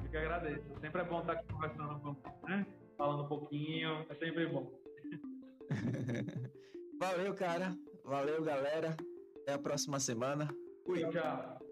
Eu que agradeço. Sempre é bom estar aqui conversando, né? Falando um pouquinho, é sempre bom. Valeu, cara. Valeu, galera. Até a próxima semana. Fui. Tchau.